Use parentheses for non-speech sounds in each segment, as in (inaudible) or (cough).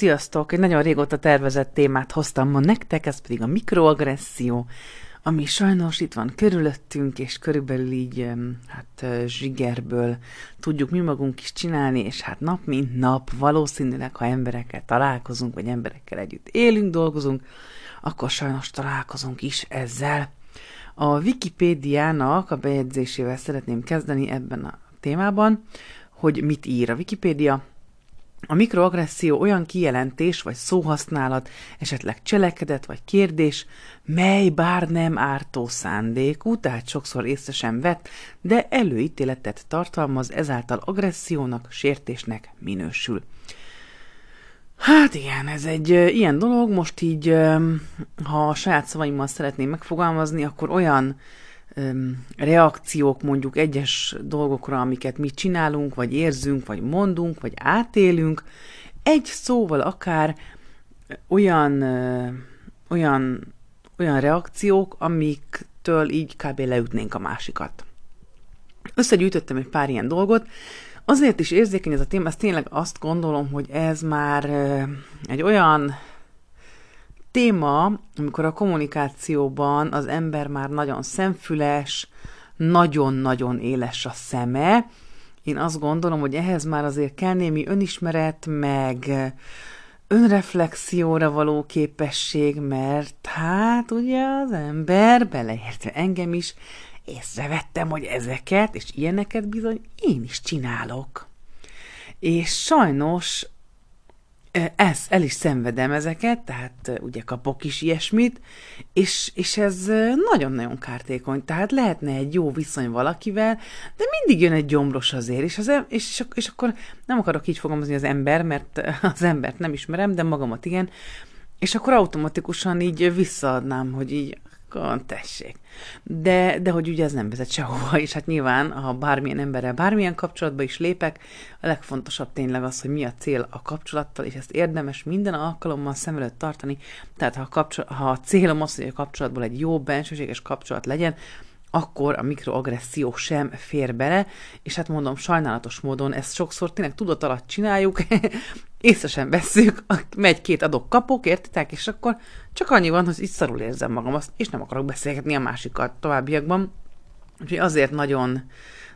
Sziasztok! Egy nagyon régóta tervezett témát hoztam ma nektek, ez pedig a mikroagresszió, ami sajnos itt van körülöttünk, és körülbelül így hát zsigerből tudjuk mi magunk is csinálni, és hát nap mint nap valószínűleg, ha emberekkel találkozunk, vagy emberekkel együtt élünk, dolgozunk, akkor sajnos találkozunk is ezzel. A Wikipédiának a bejegyzésével szeretném kezdeni ebben a témában, hogy mit ír a Wikipédia. A mikroagresszió olyan kijelentés vagy szóhasználat, esetleg cselekedet vagy kérdés, mely bár nem ártó szándékú, tehát sokszor észre sem vett, de előítéletet tartalmaz, ezáltal agressziónak, sértésnek minősül. Hát igen, ez egy ilyen dolog, most így, ha a saját szavaimmal szeretném megfogalmazni, akkor olyan reakciók mondjuk egyes dolgokra, amiket mi csinálunk, vagy érzünk, vagy mondunk, vagy átélünk, egy szóval akár olyan, olyan, olyan reakciók, amiktől így kb. leütnénk a másikat. Összegyűjtöttem egy pár ilyen dolgot, azért is érzékeny ez a téma, ezt tényleg azt gondolom, hogy ez már egy olyan téma, amikor a kommunikációban az ember már nagyon szemfüles, nagyon-nagyon éles a szeme. Én azt gondolom, hogy ehhez már azért kell némi önismeret, meg önreflexióra való képesség, mert hát ugye az ember, beleértve engem is, észrevettem, hogy ezeket és ilyeneket bizony én is csinálok. És sajnos ez, el is szenvedem ezeket, tehát ugye kapok is ilyesmit, és, és ez nagyon-nagyon kártékony. Tehát lehetne egy jó viszony valakivel, de mindig jön egy gyomros azért, és, az, és, és akkor nem akarok így fogalmazni az ember, mert (laughs) az embert nem ismerem, de magamat igen, és akkor automatikusan így visszaadnám, hogy így akkor tessék. De, de hogy ugye ez nem vezet sehova, és hát nyilván, ha bármilyen emberrel bármilyen kapcsolatba is lépek, a legfontosabb tényleg az, hogy mi a cél a kapcsolattal, és ezt érdemes minden alkalommal szem előtt tartani. Tehát ha a, kapcsol- ha a célom az, hogy a kapcsolatból egy jó bensőséges kapcsolat legyen, akkor a mikroagresszió sem fér bele, és hát mondom, sajnálatos módon ezt sokszor tényleg tudat alatt csináljuk, (laughs) észre sem veszük, megy két adok-kapok, értitek, és akkor csak annyi van, hogy itt szarul érzem magam, azt, és nem akarok beszélgetni a másikat továbbiakban. Úgyhogy azért nagyon,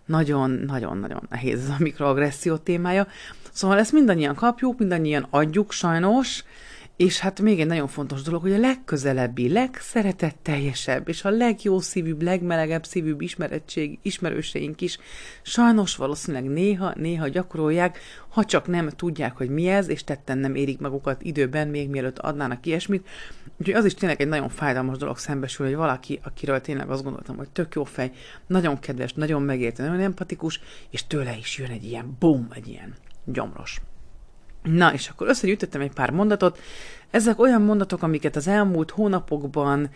nagyon, nagyon, nagyon nehéz ez a mikroagresszió témája. Szóval ezt mindannyian kapjuk, mindannyian adjuk sajnos, és hát még egy nagyon fontos dolog, hogy a legközelebbi, legszeretetteljesebb és a legjó szívűbb, legmelegebb szívűbb ismerettség, ismerőseink is sajnos valószínűleg néha, néha gyakorolják, ha csak nem tudják, hogy mi ez, és tetten nem érik magukat időben, még mielőtt adnának ilyesmit. Úgyhogy az is tényleg egy nagyon fájdalmas dolog szembesül, hogy valaki, akiről tényleg azt gondoltam, hogy tök jó fej, nagyon kedves, nagyon megértő, nagyon empatikus, és tőle is jön egy ilyen bum, egy ilyen gyomros. Na, és akkor összegyűjtöttem egy pár mondatot. Ezek olyan mondatok, amiket az elmúlt hónapokban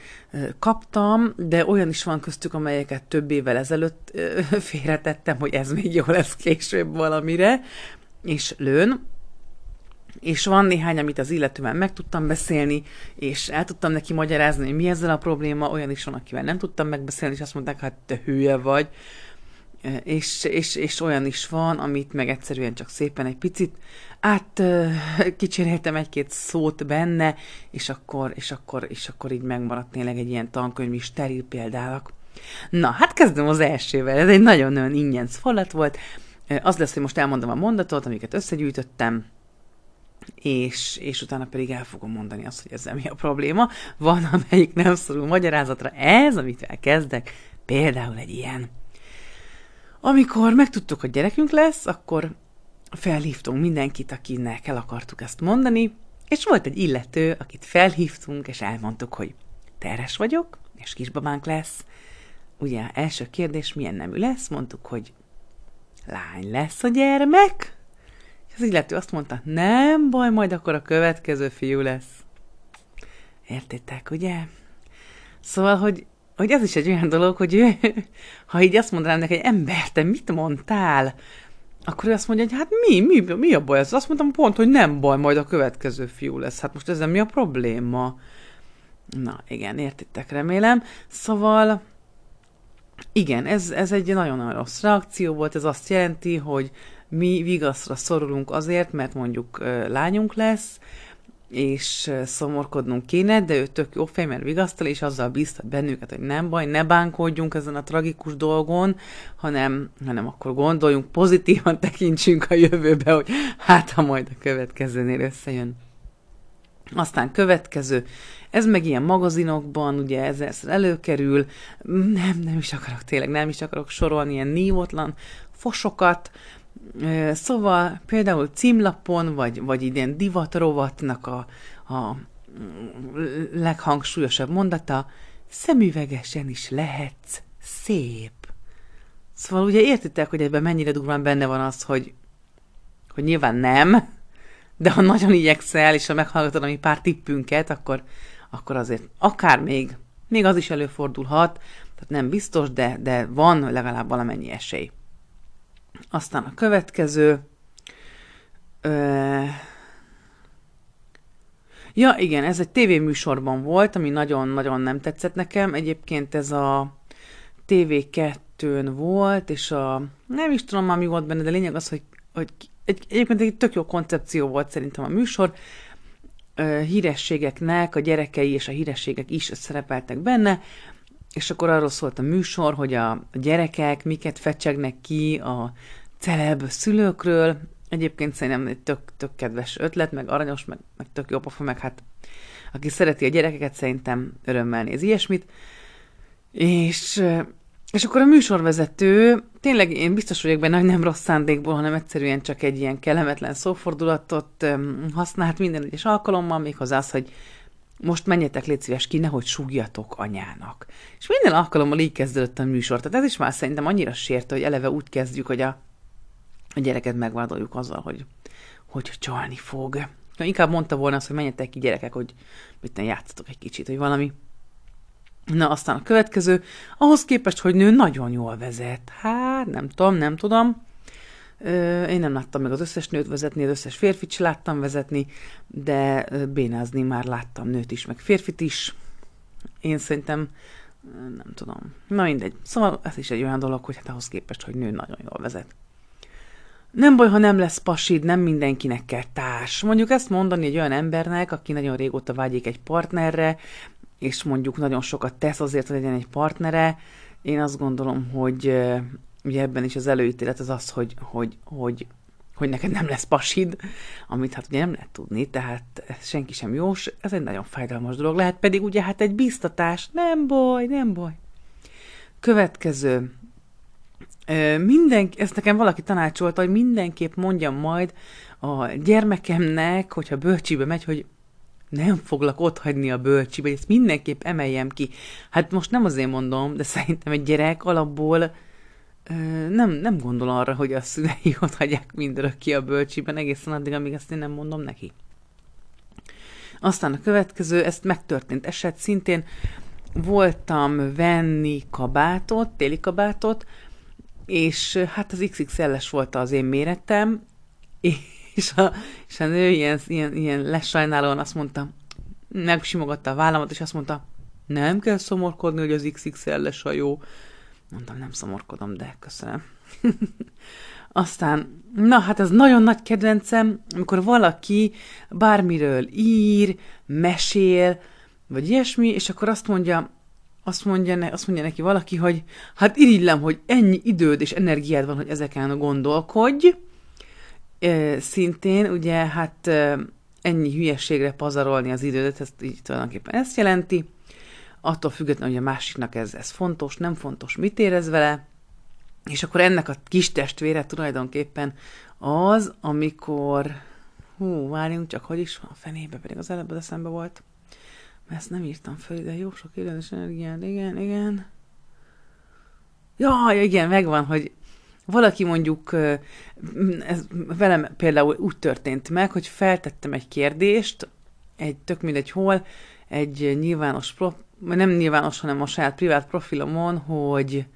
kaptam, de olyan is van köztük, amelyeket több évvel ezelőtt (laughs) félretettem, hogy ez még jó lesz később valamire, és lőn. És van néhány, amit az illetővel meg tudtam beszélni, és el tudtam neki magyarázni, hogy mi ezzel a probléma, olyan is van, akivel nem tudtam megbeszélni, és azt mondták, hát te hülye vagy. És, és, és olyan is van, amit meg egyszerűen csak szépen egy picit át (laughs) kicseréltem egy-két szót benne, és akkor, és akkor, és akkor így megmaradt tényleg egy ilyen tankönyv steril példálak. Na, hát kezdem az elsővel. Ez egy nagyon-nagyon ingyenc falat volt. Az lesz, hogy most elmondom a mondatot, amiket összegyűjtöttem, és, és utána pedig el fogom mondani azt, hogy ezzel mi a probléma. Van, amelyik nem szorul magyarázatra. Ez, amit elkezdek, például egy ilyen. Amikor megtudtuk, hogy gyerekünk lesz, akkor felhívtunk mindenkit, akinek el akartuk ezt mondani, és volt egy illető, akit felhívtunk, és elmondtuk, hogy teres vagyok, és kisbabánk lesz. Ugye, első kérdés, milyen nemű lesz? Mondtuk, hogy lány lesz a gyermek. És az illető azt mondta, nem baj, majd akkor a következő fiú lesz. Értitek, ugye? Szóval, hogy, hogy ez is egy olyan dolog, hogy ő, (laughs) ha így azt mondanám neki, hogy ember, te mit mondtál? akkor ő azt mondja, hogy hát mi, mi, mi a baj ez? Azt mondtam pont, hogy nem baj, majd a következő fiú lesz. Hát most ezzel mi a probléma? Na, igen, értitek, remélem. Szóval, igen, ez, ez egy nagyon-nagyon rossz reakció volt, ez azt jelenti, hogy mi vigaszra szorulunk azért, mert mondjuk lányunk lesz, és szomorkodnunk kéne, de ő tök jó fej, mert vigasztal, és azzal bíztat bennünket, hogy nem baj, ne bánkodjunk ezen a tragikus dolgon, hanem, hanem akkor gondoljunk, pozitívan (laughs) tekintsünk a jövőbe, hogy hát ha majd a következőnél összejön. Aztán következő, ez meg ilyen magazinokban, ugye ezerszer előkerül, nem, nem is akarok tényleg, nem is akarok sorolni ilyen nívotlan fosokat, Szóval például címlapon, vagy, vagy idén divatrovatnak a, a leghangsúlyosabb mondata, szemüvegesen is lehetsz szép. Szóval ugye értitek, hogy ebben mennyire durván benne van az, hogy, hogy nyilván nem, de ha nagyon igyekszel, és ha meghallgatod a mi pár tippünket, akkor, akkor azért akár még, még az is előfordulhat, tehát nem biztos, de, de van legalább valamennyi esély. Aztán a következő. Ö... Ja, igen, ez egy tévéműsorban volt, ami nagyon-nagyon nem tetszett nekem. Egyébként ez a TV2-n volt, és a... Nem is tudom már mi volt benne, de lényeg az, hogy, hogy egy, egyébként egy tök jó koncepció volt szerintem a műsor. Hírességeknek a gyerekei és a hírességek is szerepeltek benne, és akkor arról szólt a műsor, hogy a gyerekek miket fecsegnek ki a celeb szülőkről. Egyébként szerintem egy tök, tök kedves ötlet, meg aranyos, meg, meg tök jó pofa, meg hát aki szereti a gyerekeket, szerintem örömmel néz ilyesmit. És, és akkor a műsorvezető, tényleg én biztos vagyok benne, hogy nem rossz szándékból, hanem egyszerűen csak egy ilyen kellemetlen szófordulatot használt minden egyes alkalommal, méghozzá az, hogy most menjetek, légy szíves ki, nehogy súgjatok anyának. És minden alkalommal így kezdődött a műsor. Tehát ez is már szerintem annyira sértő, hogy eleve úgy kezdjük, hogy a, a gyereket megvádoljuk azzal, hogy, hogy csalni fog. Ja, inkább mondta volna azt, hogy menjetek ki gyerekek, hogy mit játszatok egy kicsit, hogy valami. Na, aztán a következő, ahhoz képest, hogy nő nagyon jól vezet. Hát, nem tudom, nem tudom. Én nem láttam meg az összes nőt vezetni, az összes férfit is láttam vezetni, de bénázni már láttam nőt is, meg férfit is. Én szerintem nem tudom. Na mindegy. Szóval ez is egy olyan dolog, hogy hát ahhoz képest, hogy nő nagyon jól vezet. Nem baj, ha nem lesz pasid, nem mindenkinek kell társ. Mondjuk ezt mondani egy olyan embernek, aki nagyon régóta vágyik egy partnerre, és mondjuk nagyon sokat tesz azért, hogy legyen egy partnere, én azt gondolom, hogy ugye ebben is az előítélet az az, hogy, hogy, hogy, hogy neked nem lesz pasid, amit hát ugye nem lehet tudni, tehát ez senki sem jós, ez egy nagyon fájdalmas dolog lehet, pedig ugye hát egy biztatás, nem baj, nem baj. Következő, minden, ezt nekem valaki tanácsolta, hogy mindenképp mondjam majd a gyermekemnek, hogyha bölcsibe megy, hogy nem foglak ott hagyni a bölcsibe, ezt mindenképp emeljem ki. Hát most nem azért mondom, de szerintem egy gyerek alapból nem, nem gondol arra, hogy a szülei ott hagyják mindörökké a bölcsiben, egészen addig, amíg ezt én nem mondom neki. Aztán a következő, ezt megtörtént eset, szintén voltam venni kabátot, téli kabátot, és hát az XXL-es volt az én méretem, és a, és a nő ilyen, ilyen, ilyen lesajnálóan azt mondta, megsimogatta a vállamat, és azt mondta, nem kell szomorkodni, hogy az XXL-es a jó. Mondtam, nem szomorkodom, de köszönöm. (laughs) Aztán, na hát ez nagyon nagy kedvencem, amikor valaki bármiről ír, mesél, vagy ilyesmi, és akkor azt mondja, azt mondja, ne, azt mondja neki valaki, hogy hát irigylem, hogy ennyi időd és energiád van, hogy ezeken gondolkodj. E, szintén, ugye, hát e, ennyi hülyességre pazarolni az idődet, ezt így tulajdonképpen ezt jelenti attól függetlenül, hogy a másiknak ez, ez fontos, nem fontos, mit érez vele, és akkor ennek a kis testvére tulajdonképpen az, amikor, hú, várjunk csak, hogy is van a fenébe, pedig az előbb az eszembe volt, mert ezt nem írtam föl, de jó sok idős energiát, igen, igen. Ja, igen, megvan, hogy valaki mondjuk, ez velem például úgy történt meg, hogy feltettem egy kérdést, egy tök mindegy hol, egy nyilvános nem nyilvános, hanem a saját privát profilomon, hogy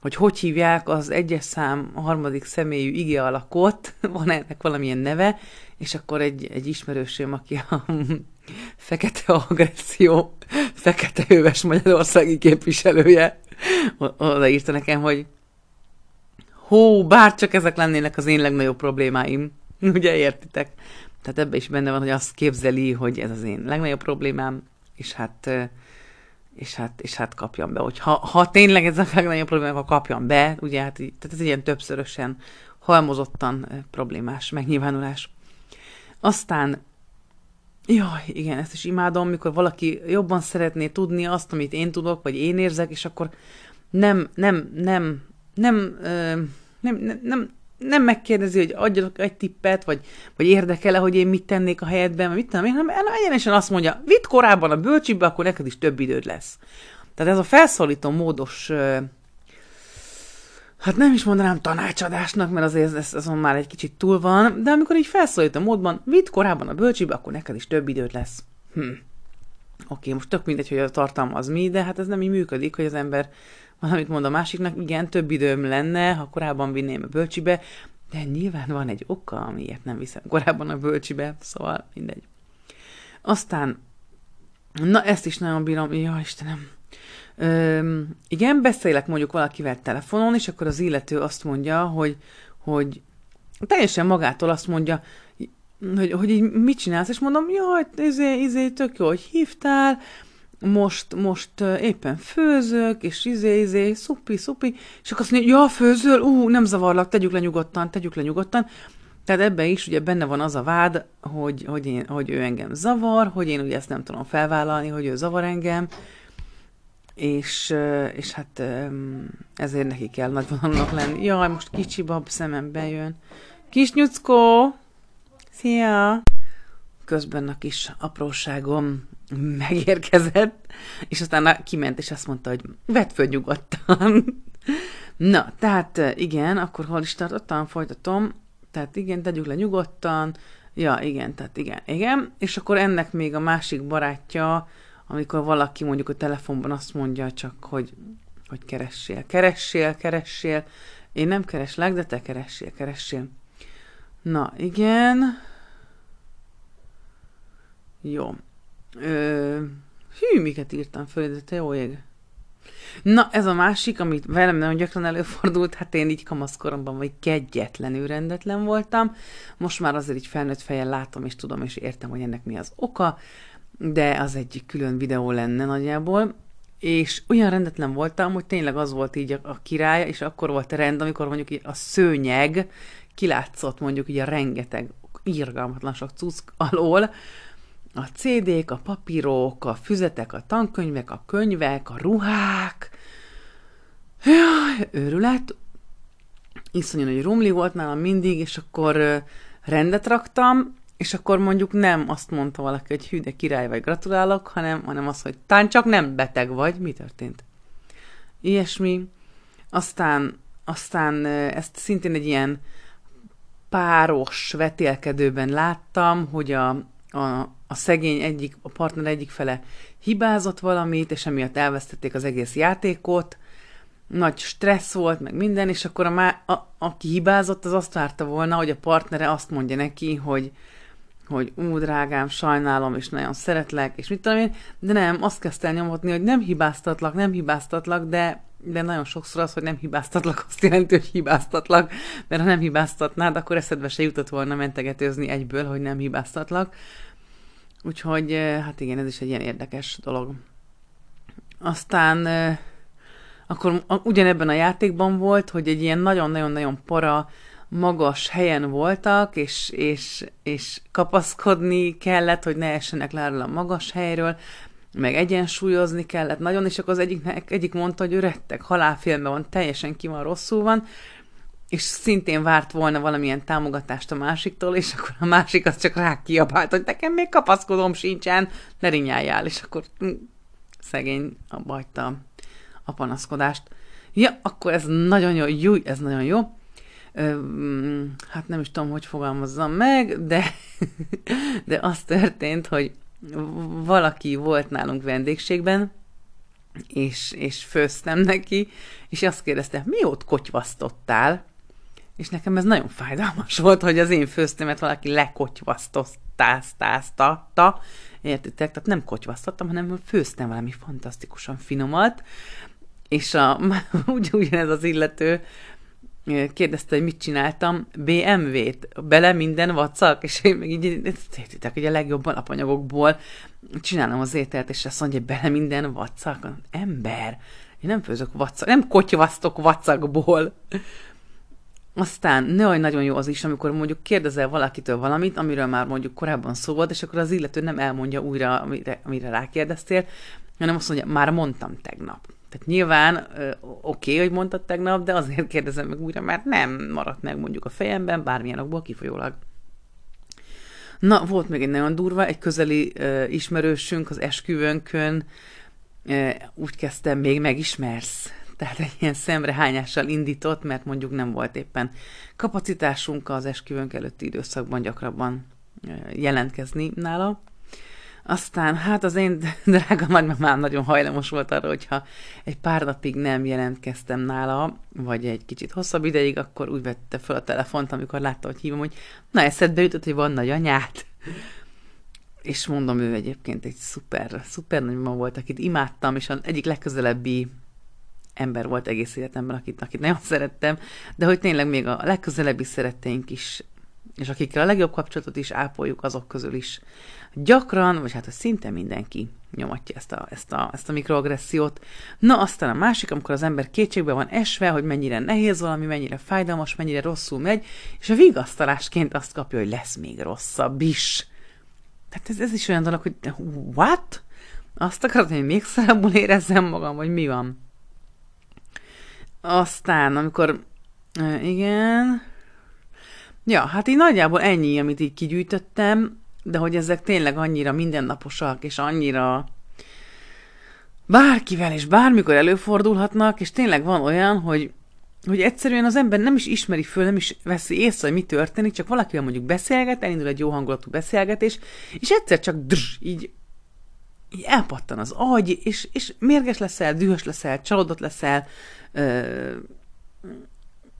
hogy hogy hívják az egyes szám a harmadik személyű ige alakot, (laughs) van ennek valamilyen neve, és akkor egy, egy ismerősöm, aki a (laughs) fekete agresszió, fekete hőves magyarországi képviselője, odaírta nekem, hogy hó, bárcsak ezek lennének az én legnagyobb problémáim. (laughs) Ugye értitek? Tehát ebbe is benne van, hogy azt képzeli, hogy ez az én legnagyobb problémám, és hát és hát, és hát kapjam be. Hogy ha, ha tényleg ez a legnagyobb probléma, akkor kapjam be, ugye hát így, tehát ez egy ilyen többszörösen halmozottan problémás megnyilvánulás. Aztán, jaj, igen, ezt is imádom, mikor valaki jobban szeretné tudni azt, amit én tudok, vagy én érzek, és akkor nem, nem, nem, nem, nem, nem, nem, nem megkérdezi, hogy adjatok egy tippet, vagy, vagy érdekel-e, hogy én mit tennék a helyedben, vagy mit tudom én, hanem egyenesen azt mondja, vitt korábban a bölcsibe, akkor neked is több időd lesz. Tehát ez a felszólító módos, hát nem is mondanám tanácsadásnak, mert azért ez, azon már egy kicsit túl van, de amikor így felszólító módban, vitt korábban a bölcsibe, akkor neked is több időd lesz. Hm. Oké, most tök mindegy, hogy a tartalma az mi, de hát ez nem így működik, hogy az ember valamit mond a másiknak, igen, több időm lenne, ha korábban vinném a bölcsibe, de nyilván van egy oka, amiért nem viszem korábban a bölcsibe, szóval mindegy. Aztán, na ezt is nagyon bírom, ja Istenem, Ö, igen, beszélek mondjuk valakivel telefonon, és akkor az illető azt mondja, hogy, hogy teljesen magától azt mondja, hogy, hogy így mit csinálsz, és mondom, jaj, izé, izé, tök jó, hogy hívtál, most, most éppen főzök, és izé, izé, szupi, szupi, és akkor azt mondja, ja, főzöl, ú, nem zavarlak, tegyük le nyugodtan, tegyük le nyugodtan. Tehát ebben is ugye benne van az a vád, hogy, hogy, én, hogy ő engem zavar, hogy én ugye ezt nem tudom felvállalni, hogy ő zavar engem, és, és hát ezért neki kell nagyvonalnak lenni. Jaj, most kicsi bab szemem bejön. Kis nyuckó! Szia! Közben a kis apróságom megérkezett, és aztán kiment, és azt mondta, hogy vedd föl nyugodtan. Na, tehát igen, akkor hol is tartottam, folytatom. Tehát igen, tegyük le nyugodtan. Ja, igen, tehát igen, igen. És akkor ennek még a másik barátja, amikor valaki mondjuk a telefonban azt mondja csak, hogy, hogy keressél, keressél, keressél. Én nem kereslek, de te keressél, keressél. Na, igen. Jó. Ö, hű, miket írtam föl, de te jó ég. Na, ez a másik, amit velem nagyon gyakran előfordult, hát én így kamaszkoromban vagy kegyetlenül rendetlen voltam. Most már azért így felnőtt fejjel látom, és tudom, és értem, hogy ennek mi az oka, de az egy külön videó lenne nagyjából. És olyan rendetlen voltam, hogy tényleg az volt így a, a király, és akkor volt a rend, amikor mondjuk a szőnyeg kilátszott mondjuk így a rengeteg írgalmatlan sok cucc alól, a CD-k, a papírok, a füzetek, a tankönyvek, a könyvek, a ruhák. Jaj, őrület. Iszonyú hogy rumli volt nálam mindig, és akkor rendet raktam, és akkor mondjuk nem azt mondta valaki, hogy hű, de király vagy, gratulálok, hanem, hanem az, hogy tán csak nem beteg vagy. Mi történt? Ilyesmi. Aztán, aztán ezt szintén egy ilyen páros vetélkedőben láttam, hogy a, a, a szegény egyik, a partner egyik fele hibázott valamit, és emiatt elvesztették az egész játékot, nagy stressz volt, meg minden, és akkor a, má, a, aki hibázott, az azt várta volna, hogy a partnere azt mondja neki, hogy, hogy ú, drágám, sajnálom, és nagyon szeretlek, és mit tudom én, de nem, azt kezdte nyomotni, hogy nem hibáztatlak, nem hibáztatlak, de, de nagyon sokszor az, hogy nem hibáztatlak, azt jelenti, hogy hibáztatlak, mert ha nem hibáztatnád, akkor eszedbe se jutott volna mentegetőzni egyből, hogy nem hibáztatlak. Úgyhogy, hát igen, ez is egy ilyen érdekes dolog. Aztán akkor ugyanebben a játékban volt, hogy egy ilyen nagyon-nagyon-nagyon para, magas helyen voltak, és, és, és kapaszkodni kellett, hogy ne essenek le a magas helyről, meg egyensúlyozni kellett nagyon, és akkor az egyik, egyik mondta, hogy ő rettek, halálfilmben van, teljesen ki van, rosszul van, és szintén várt volna valamilyen támogatást a másiktól, és akkor a másik az csak rá kiabált, hogy nekem még kapaszkodom sincsen, ne rinyáljál, és akkor hm, szegény abba hagyta a panaszkodást. Ja, akkor ez nagyon jó, jó, ez nagyon jó. Ö, hm, hát nem is tudom, hogy fogalmazzam meg, de, (laughs) de az történt, hogy valaki volt nálunk vendégségben, és, és főztem neki, és azt kérdezte, mi ott kotyvasztottál? És nekem ez nagyon fájdalmas (laughs) volt, hogy az én főztemet valaki lekotyvasztoztázta, értitek? Tehát nem kotyvasztottam, hanem főztem valami fantasztikusan finomat, és a, (laughs) ugyanez az illető kérdezte, hogy mit csináltam, BMW-t, bele minden vacak, és én meg így, értitek, hogy a legjobb alapanyagokból csinálom az ételt, és azt mondja, bele minden vacak. Ember, én nem főzök vacak, nem kotyvasztok vacakból. Aztán ne nagyon jó az is, amikor mondjuk kérdezel valakitől valamit, amiről már mondjuk korábban szó volt, és akkor az illető nem elmondja újra, amire, amire rákérdeztél, hanem azt mondja, már mondtam tegnap. Tehát nyilván oké, okay, hogy mondtad tegnap, de azért kérdezem meg újra, mert nem maradt meg mondjuk a fejemben, bármilyen okból kifolyólag. Na, volt még egy nagyon durva, egy közeli uh, ismerősünk az esküvőnkön uh, úgy kezdtem, még megismersz. Tehát egy ilyen szemrehányással indított, mert mondjuk nem volt éppen kapacitásunk az esküvőnk előtti időszakban gyakrabban uh, jelentkezni nála. Aztán hát az én (laughs) drága nagymamám nagyon hajlamos volt arra, hogyha egy pár napig nem jelentkeztem nála, vagy egy kicsit hosszabb ideig, akkor úgy vette fel a telefont, amikor látta, hogy hívom, hogy na eszedbe jutott, hogy van nagy anyát. (laughs) És mondom, ő egyébként egy szuper, szuper nagymama volt, akit imádtam, és az egyik legközelebbi ember volt egész életemben, akit, akit nagyon szerettem, de hogy tényleg még a legközelebbi szeretteink is, és akikkel a legjobb kapcsolatot is ápoljuk, azok közül is gyakran, vagy hát hogy szinte mindenki nyomatja ezt a, ezt, a, ezt a mikroagressziót. Na, aztán a másik, amikor az ember kétségbe van esve, hogy mennyire nehéz valami, mennyire fájdalmas, mennyire rosszul megy, és a vigasztalásként azt kapja, hogy lesz még rosszabb is. Tehát ez, ez is olyan dolog, hogy what? Azt akarod, hogy még szarabbul érezzem magam, vagy mi van? Aztán, amikor igen, Ja, hát így nagyjából ennyi, amit így kigyűjtöttem de hogy ezek tényleg annyira mindennaposak, és annyira bárkivel és bármikor előfordulhatnak, és tényleg van olyan, hogy, hogy egyszerűen az ember nem is ismeri föl, nem is veszi észre, hogy mi történik, csak valakivel mondjuk beszélget, elindul egy jó hangulatú beszélgetés, és egyszer csak drz, így, így elpattan az agy, és, és mérges leszel, dühös leszel, csalódott leszel, ö,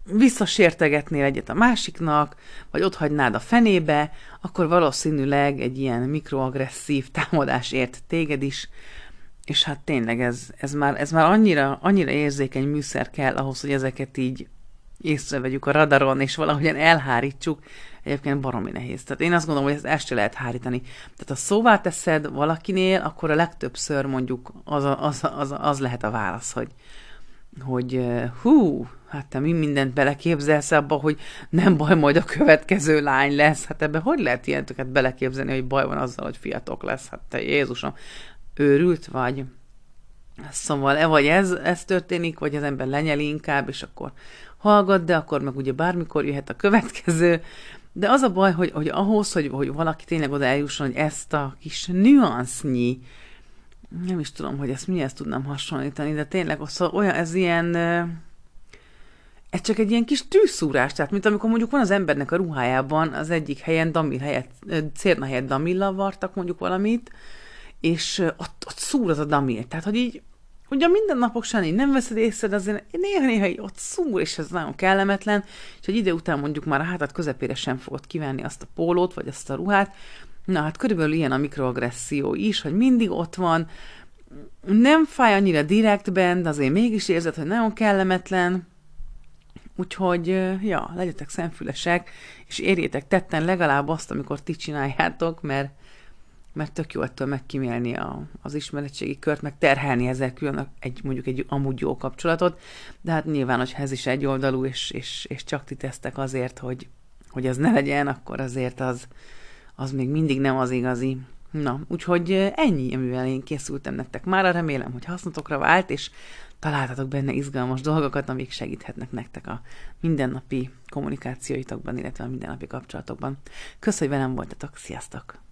visszasértegetnél egyet a másiknak, vagy ott hagynád a fenébe, akkor valószínűleg egy ilyen mikroagresszív támadás ért téged is, és hát tényleg ez, ez, már, ez már annyira, annyira érzékeny műszer kell ahhoz, hogy ezeket így észrevegyük a radaron, és valahogyan elhárítsuk, egyébként baromi nehéz. Tehát én azt gondolom, hogy ezt el se lehet hárítani. Tehát ha szóvá teszed valakinél, akkor a legtöbbször mondjuk az, az, az, az lehet a válasz, hogy, hogy hú, hát te mi mindent beleképzelsz abba, hogy nem baj, majd a következő lány lesz. Hát ebbe hogy lehet ilyeneket beleképzelni, hogy baj van azzal, hogy fiatok lesz? Hát te Jézusom, őrült vagy? Szóval e vagy ez, ez történik, vagy az ember lenyeli inkább, és akkor hallgat, de akkor meg ugye bármikor jöhet a következő. De az a baj, hogy, hogy ahhoz, hogy, hogy valaki tényleg oda eljusson, hogy ezt a kis nüansznyi, nem is tudom, hogy ezt mihez tudnám hasonlítani, de tényleg az, olyan, ez ilyen, ez csak egy ilyen kis tűszúrás, tehát mint amikor mondjuk van az embernek a ruhájában az egyik helyen damil helyett, cérna helyett damillal vartak mondjuk valamit, és ott, ott szúr az a damil. Tehát, hogy így, ugye a mindennapok így nem veszed észre, de azért néha-néha így ott szúr, és ez nagyon kellemetlen, és egy ide után mondjuk már a hátad közepére sem fogod kivenni azt a pólót, vagy azt a ruhát. Na hát körülbelül ilyen a mikroagresszió is, hogy mindig ott van, nem fáj annyira direktben, de azért mégis érzed, hogy nagyon kellemetlen, Úgyhogy, ja, legyetek szemfülesek, és érjétek tetten legalább azt, amikor ti csináljátok, mert, mert tök jó ettől megkímélni a, az ismeretségi kört, meg terhelni ezzel külön egy, mondjuk egy amúgy jó kapcsolatot, de hát nyilván, hogyha ez is egy oldalú, és, és, és csak ti tesztek azért, hogy, hogy ez ne legyen, akkor azért az, az még mindig nem az igazi. Na, úgyhogy ennyi, amivel én készültem nektek már, remélem, hogy hasznotokra vált, és találtatok benne izgalmas dolgokat, amik segíthetnek nektek a mindennapi kommunikációitokban, illetve a mindennapi kapcsolatokban. Köszönöm, hogy velem voltatok, sziasztok!